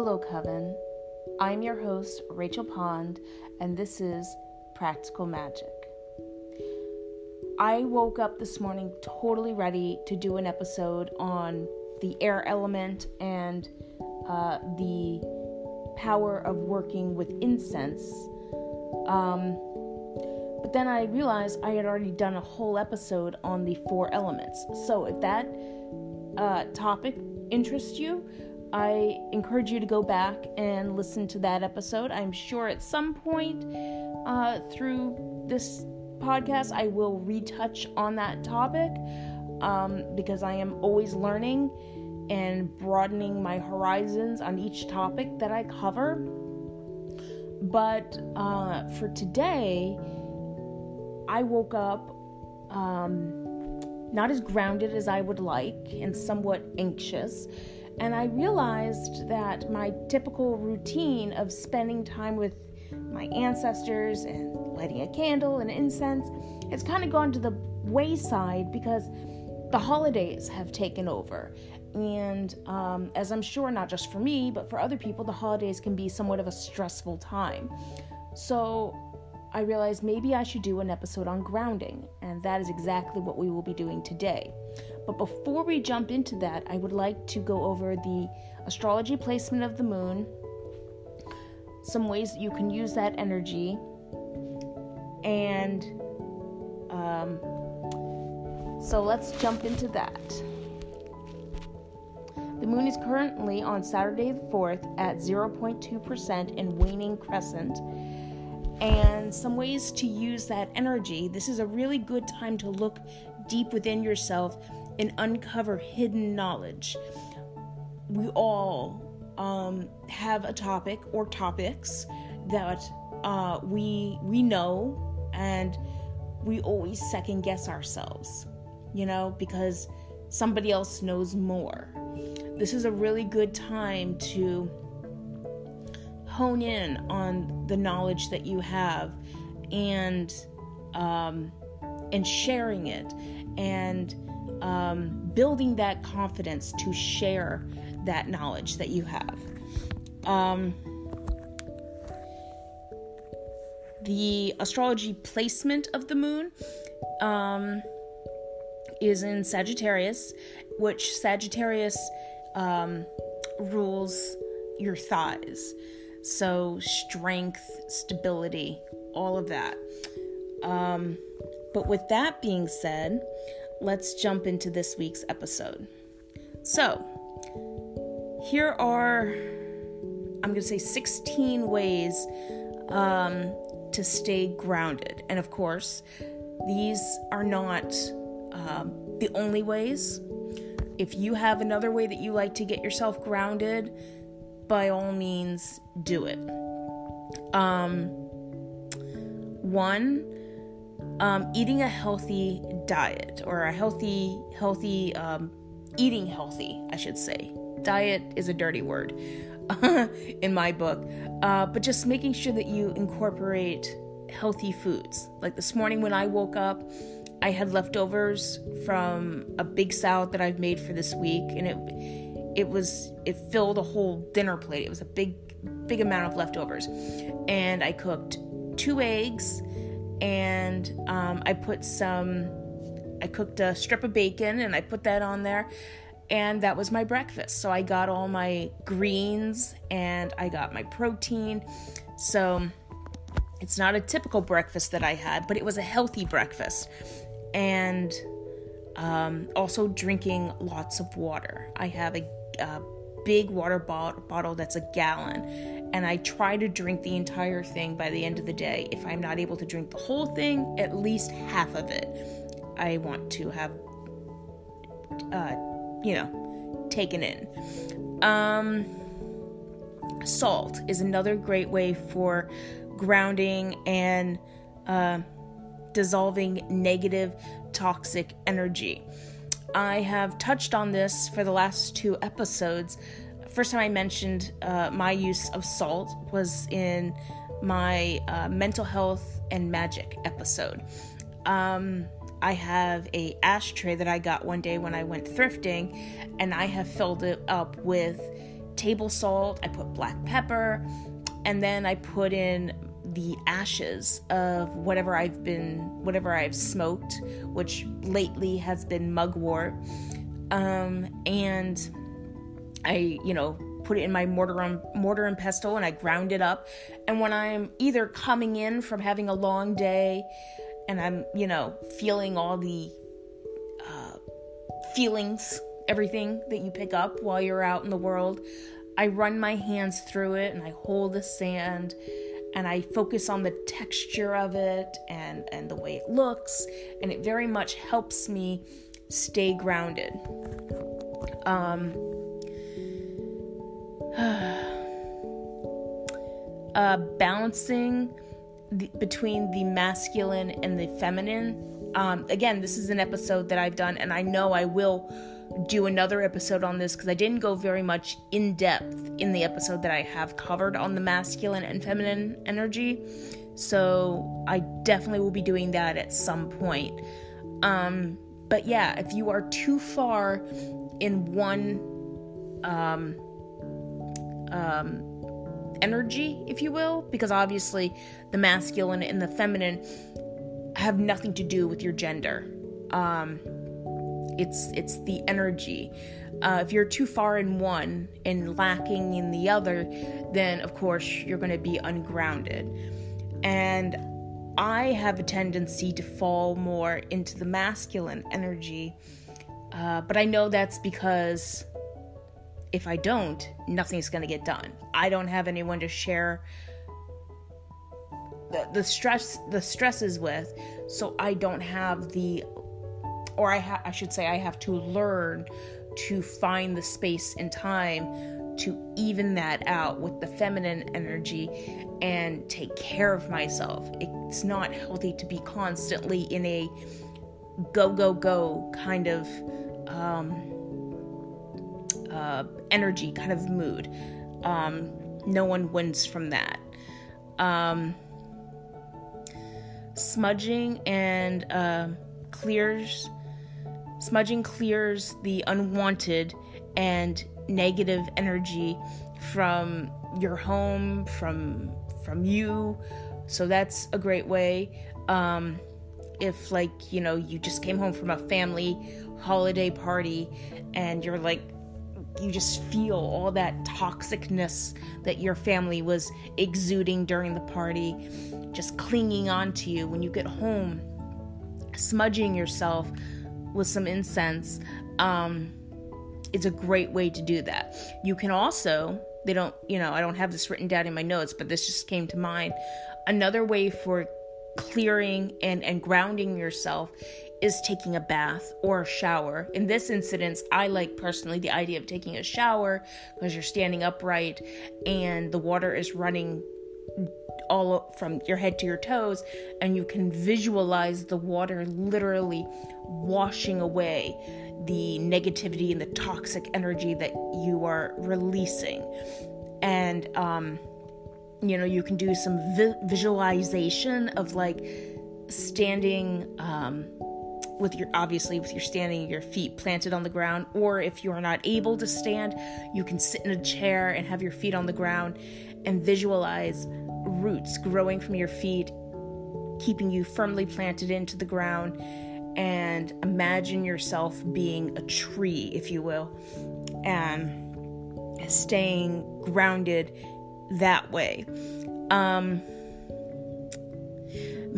Hello, Coven. I'm your host, Rachel Pond, and this is Practical Magic. I woke up this morning totally ready to do an episode on the air element and uh, the power of working with incense. Um, but then I realized I had already done a whole episode on the four elements. So if that uh, topic interests you, I encourage you to go back and listen to that episode. I'm sure at some point uh, through this podcast I will retouch on that topic um, because I am always learning and broadening my horizons on each topic that I cover. But uh, for today, I woke up um, not as grounded as I would like and somewhat anxious. And I realized that my typical routine of spending time with my ancestors and lighting a candle and incense has kind of gone to the wayside because the holidays have taken over. And um, as I'm sure, not just for me, but for other people, the holidays can be somewhat of a stressful time. So I realized maybe I should do an episode on grounding, and that is exactly what we will be doing today. But before we jump into that, I would like to go over the astrology placement of the moon, some ways that you can use that energy, and um, so let's jump into that. The moon is currently on Saturday the 4th at 0.2% in waning crescent. And some ways to use that energy. This is a really good time to look deep within yourself and uncover hidden knowledge. We all um, have a topic or topics that uh, we we know, and we always second guess ourselves, you know, because somebody else knows more. This is a really good time to hone in on the knowledge that you have and um, and sharing it and um, building that confidence to share that knowledge that you have. Um, the astrology placement of the moon um, is in Sagittarius, which Sagittarius um, rules your thighs. So, strength, stability, all of that. Um, but with that being said, let's jump into this week's episode. So, here are, I'm going to say 16 ways um, to stay grounded. And of course, these are not um, the only ways. If you have another way that you like to get yourself grounded, by all means, do it. Um, one, um, eating a healthy diet or a healthy, healthy, um, eating healthy, I should say. Diet is a dirty word in my book, uh, but just making sure that you incorporate healthy foods. Like this morning when I woke up, I had leftovers from a big salad that I've made for this week, and it it was it filled a whole dinner plate. It was a big big amount of leftovers, and I cooked two eggs, and um, I put some. I cooked a strip of bacon, and I put that on there, and that was my breakfast. So I got all my greens, and I got my protein. So it's not a typical breakfast that I had, but it was a healthy breakfast. And um, also drinking lots of water. I have a, a big water bottle that's a gallon, and I try to drink the entire thing by the end of the day. If I'm not able to drink the whole thing, at least half of it, I want to have, uh, you know, taken in. Um, salt is another great way for grounding and uh, dissolving negative toxic energy. I have touched on this for the last two episodes. First time I mentioned uh, my use of salt was in my uh, mental health and magic episode. Um, I have a ashtray that I got one day when I went thrifting, and I have filled it up with table salt, I put black pepper, and then I put in the ashes of whatever I've been, whatever I've smoked, which lately has been mugwort. Um, and I, you know, put it in my mortar and, mortar and pestle and I ground it up. And when I'm either coming in from having a long day and I'm, you know, feeling all the uh, feelings, everything that you pick up while you're out in the world, I run my hands through it and I hold the sand and I focus on the texture of it and, and the way it looks, and it very much helps me stay grounded. Um, uh, balancing the, between the masculine and the feminine. Um, again, this is an episode that I've done, and I know I will do another episode on this because I didn't go very much in depth in the episode that I have covered on the masculine and feminine energy. So I definitely will be doing that at some point. Um, but yeah, if you are too far in one um, um, energy, if you will, because obviously the masculine and the feminine have nothing to do with your gender. Um, it's it's the energy. Uh, if you're too far in one and lacking in the other, then of course you're going to be ungrounded. And I have a tendency to fall more into the masculine energy, uh, but I know that's because if I don't, nothing's going to get done. I don't have anyone to share the, the stress the stresses with, so I don't have the or I ha- I should say I have to learn to find the space and time to even that out with the feminine energy and take care of myself. It's not healthy to be constantly in a go go go kind of um, uh, energy kind of mood. Um, no one wins from that. Um, smudging and uh, clears Smudging clears the unwanted and negative energy from your home, from from you. So that's a great way. Um, if like you know you just came home from a family holiday party and you're like you just feel all that toxicness that your family was exuding during the party just clinging on to you when you get home smudging yourself with some incense um, it's a great way to do that. You can also, they don't, you know, I don't have this written down in my notes, but this just came to mind. Another way for clearing and, and grounding yourself is taking a bath or a shower. In this incident, I like personally the idea of taking a shower because you're standing upright and the water is running all from your head to your toes, and you can visualize the water literally washing away the negativity and the toxic energy that you are releasing. And, um, you know, you can do some vi- visualization of like standing um, with your obviously with your standing your feet planted on the ground or if you are not able to stand you can sit in a chair and have your feet on the ground and visualize roots growing from your feet, keeping you firmly planted into the ground. And imagine yourself being a tree, if you will, and staying grounded that way. Um,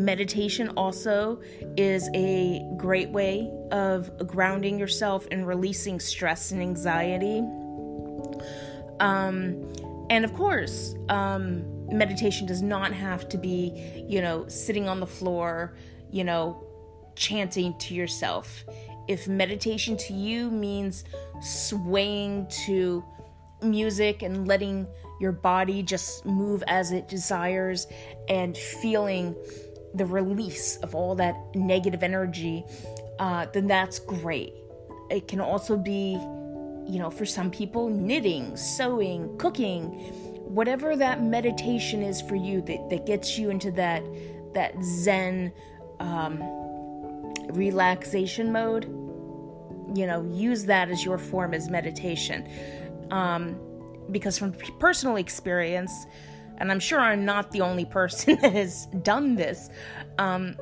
meditation also is a great way of grounding yourself and releasing stress and anxiety. Um, and of course, um, meditation does not have to be, you know, sitting on the floor, you know, chanting to yourself. If meditation to you means swaying to music and letting your body just move as it desires and feeling the release of all that negative energy, uh, then that's great. It can also be, you know, for some people, knitting, sewing, cooking whatever that meditation is for you that, that gets you into that that zen um, relaxation mode you know use that as your form as meditation um, because from personal experience, and I'm sure I'm not the only person that has done this, um,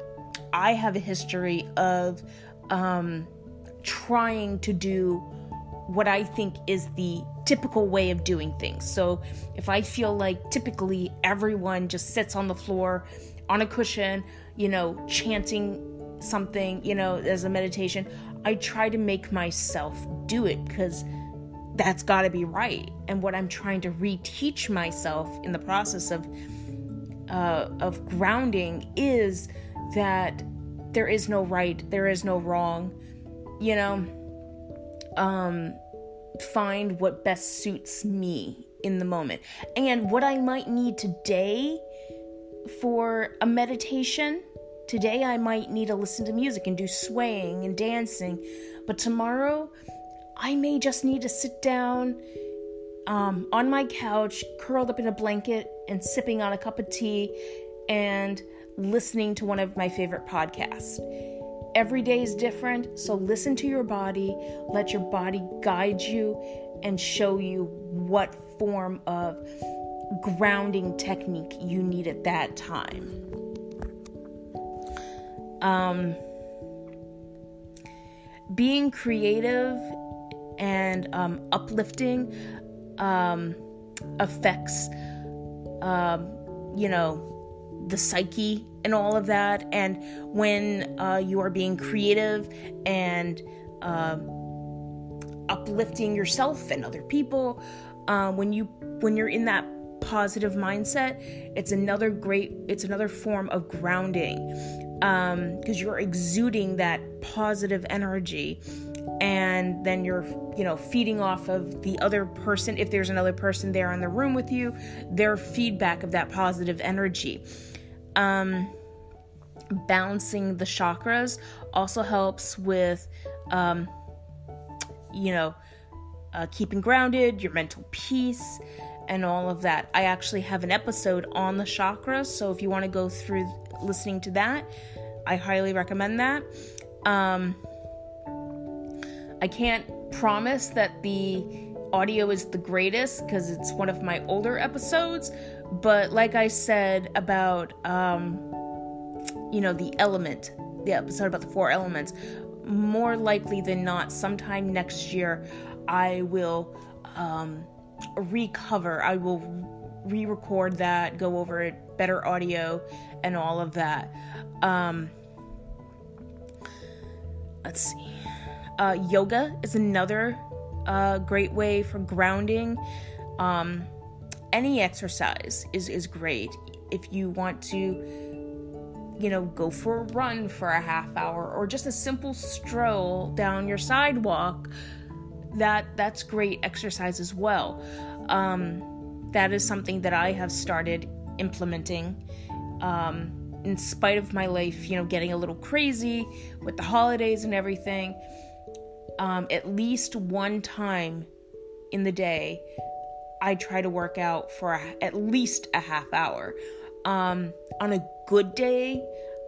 I have a history of um, trying to do what I think is the typical way of doing things. So if I feel like typically everyone just sits on the floor on a cushion, you know, chanting something, you know, as a meditation, I try to make myself do it because that's got to be right. And what I'm trying to reteach myself in the process of uh, of grounding is that there is no right, there is no wrong. You know, um, find what best suits me in the moment. And what I might need today for a meditation, today I might need to listen to music and do swaying and dancing. But tomorrow, I may just need to sit down um, on my couch, curled up in a blanket, and sipping on a cup of tea and listening to one of my favorite podcasts. Every day is different, so listen to your body, let your body guide you and show you what form of grounding technique you need at that time. Um, being creative and um, uplifting um, affects, um, you know, the psyche and all of that. And when uh, you are being creative and uh, uplifting yourself and other people, uh, when you when you're in that positive mindset, it's another great, it's another form of grounding because um, you're exuding that positive energy and then you're you know feeding off of the other person. If there's another person there in the room with you their feedback of that positive energy. Um, balancing the chakras also helps with um, you know uh, keeping grounded your mental peace and all of that. I actually have an episode on the chakras so if you want to go through listening to that i highly recommend that. Um, I can't promise that the audio is the greatest because it's one of my older episodes, but like I said about, um, you know, the element, the episode about the four elements, more likely than not, sometime next year, I will um, recover. I will re record that, go over it, better audio, and all of that. Um, let's see. Uh, yoga is another uh, great way for grounding. Um, any exercise is, is great. If you want to, you know, go for a run for a half hour or just a simple stroll down your sidewalk, that that's great exercise as well. Um, that is something that I have started implementing. Um, in spite of my life, you know, getting a little crazy with the holidays and everything, um, at least one time in the day, I try to work out for a, at least a half hour. Um, on a good day,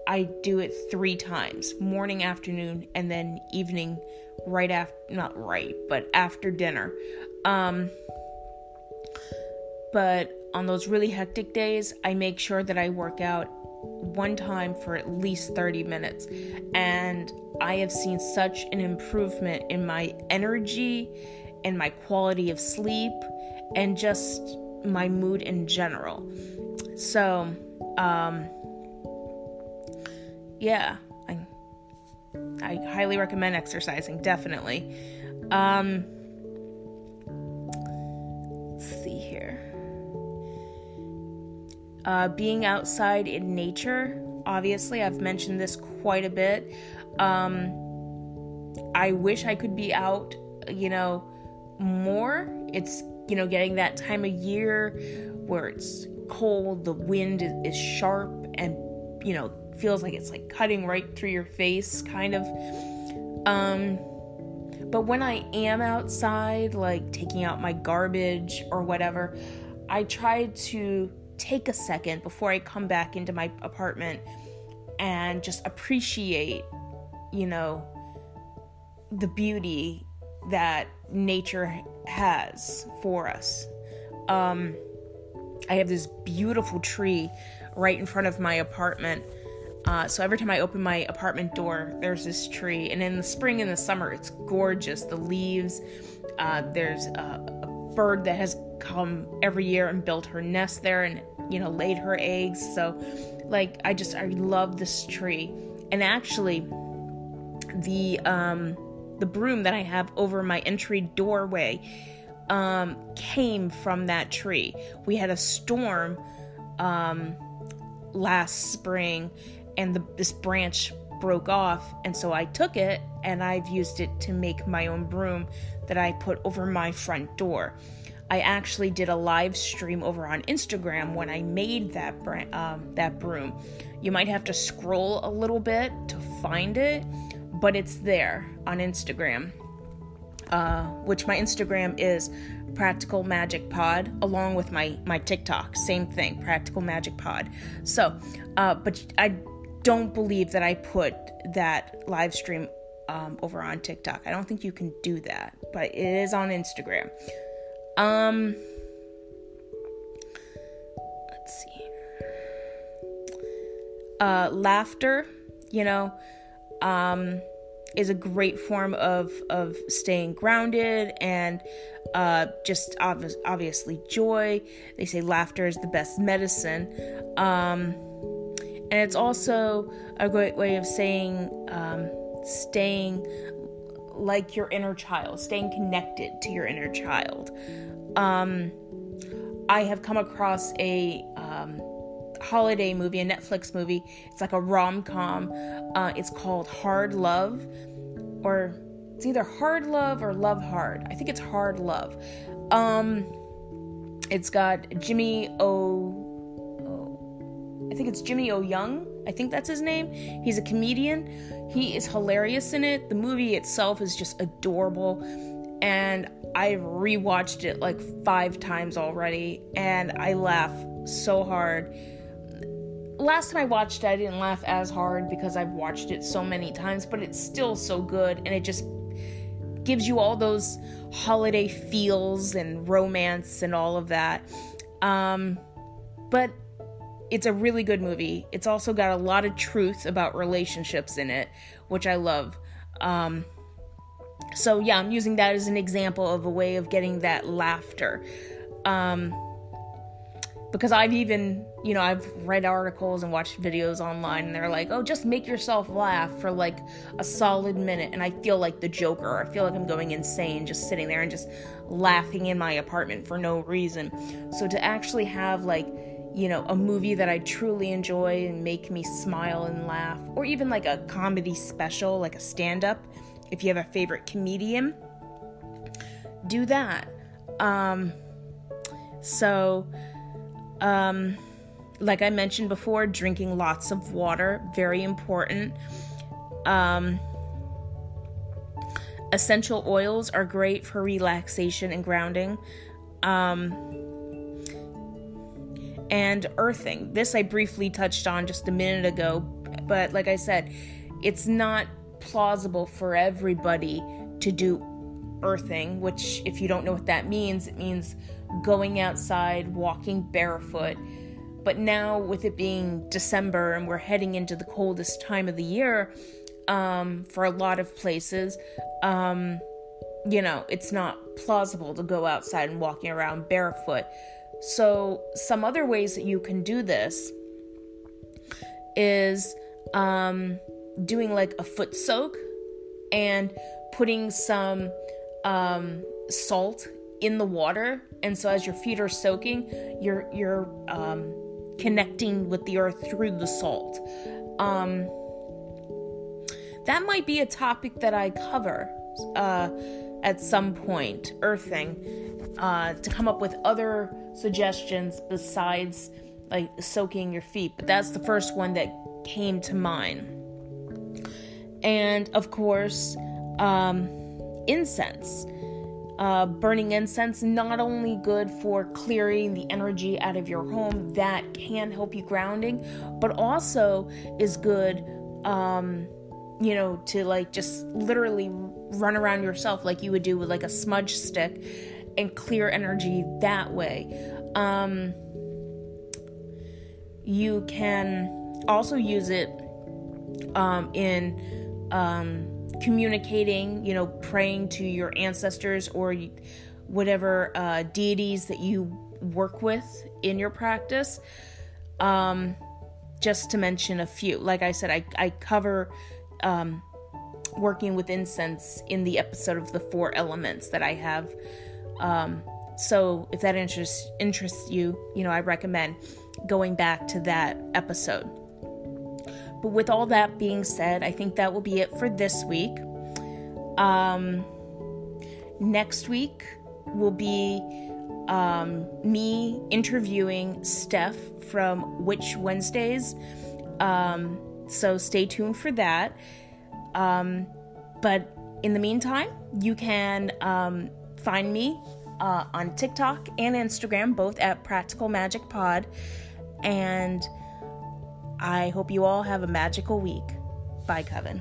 I do it three times morning, afternoon, and then evening, right after, not right, but after dinner. Um, but on those really hectic days, I make sure that I work out one time for at least 30 minutes. And I have seen such an improvement in my energy and my quality of sleep and just my mood in general. So, um, yeah, I, I highly recommend exercising, definitely. Um, Uh, being outside in nature, obviously, I've mentioned this quite a bit. Um, I wish I could be out, you know, more. It's, you know, getting that time of year where it's cold, the wind is sharp, and, you know, feels like it's like cutting right through your face, kind of. Um, but when I am outside, like taking out my garbage or whatever, I try to take a second before I come back into my apartment and just appreciate, you know, the beauty that nature has for us. um, I have this beautiful tree right in front of my apartment. Uh, so every time I open my apartment door, there's this tree. And in the spring and the summer, it's gorgeous. The leaves, uh, there's a, a bird that has come every year and built her nest there and, you know, laid her eggs. So, like, I just, I love this tree. And actually, the, um, the broom that I have over my entry doorway um, came from that tree. We had a storm um, last spring, and the, this branch broke off, and so I took it and I've used it to make my own broom that I put over my front door. I actually did a live stream over on Instagram when I made that um, that broom. You might have to scroll a little bit to find it, but it's there on Instagram. Uh, which my Instagram is Practical Magic Pod, along with my my TikTok. Same thing, Practical Magic Pod. So, uh, but I don't believe that I put that live stream um, over on TikTok. I don't think you can do that, but it is on Instagram. Um, let's see. Uh, laughter, you know, um, is a great form of of staying grounded and uh, just obvi- obviously joy. They say laughter is the best medicine, um, and it's also a great way of saying um, staying like your inner child, staying connected to your inner child. Um, I have come across a um, holiday movie, a Netflix movie. It's like a rom com. Uh, it's called Hard Love, or it's either Hard Love or Love Hard. I think it's Hard Love. Um, it's got Jimmy O. I think it's Jimmy O Yang. I think that's his name. He's a comedian. He is hilarious in it. The movie itself is just adorable. And I've rewatched it like five times already, and I laugh so hard last time I watched it, I didn't laugh as hard because I've watched it so many times, but it's still so good and it just gives you all those holiday feels and romance and all of that. Um, but it's a really good movie. It's also got a lot of truth about relationships in it, which I love. Um, so, yeah, I'm using that as an example of a way of getting that laughter. Um, because I've even, you know, I've read articles and watched videos online and they're like, "Oh, just make yourself laugh for like a solid minute." And I feel like the Joker. I feel like I'm going insane just sitting there and just laughing in my apartment for no reason. So to actually have like, you know, a movie that I truly enjoy and make me smile and laugh or even like a comedy special, like a stand-up, if you have a favorite comedian, do that. Um so um, like I mentioned before, drinking lots of water, very important. Um, essential oils are great for relaxation and grounding. Um, and earthing. This I briefly touched on just a minute ago, but like I said, it's not plausible for everybody to do earthing, which, if you don't know what that means, it means going outside, walking barefoot. But now, with it being December and we're heading into the coldest time of the year um, for a lot of places, um, you know, it's not plausible to go outside and walking around barefoot. So, some other ways that you can do this is um, doing like a foot soak and putting some um, salt in the water, and so as your feet are soaking, you're you're um, connecting with the earth through the salt. Um, that might be a topic that I cover uh, at some point, earthing, uh, to come up with other suggestions besides like soaking your feet. But that's the first one that came to mind. And of course, um, incense. Uh, burning incense not only good for clearing the energy out of your home that can help you grounding but also is good um, you know to like just literally run around yourself like you would do with like a smudge stick and clear energy that way. Um, you can also use it um, in um, communicating, you know, praying to your ancestors or whatever uh, deities that you work with in your practice. Um, just to mention a few. Like I said, I, I cover um, working with incense in the episode of the four elements that I have. Um, so if that interests interests you, you know, I recommend going back to that episode. But with all that being said, I think that will be it for this week. Um, next week will be um, me interviewing Steph from Witch Wednesdays. Um, so stay tuned for that. Um, but in the meantime, you can um, find me uh, on TikTok and Instagram, both at Practical Magic Pod. And I hope you all have a magical week. Bye, Coven.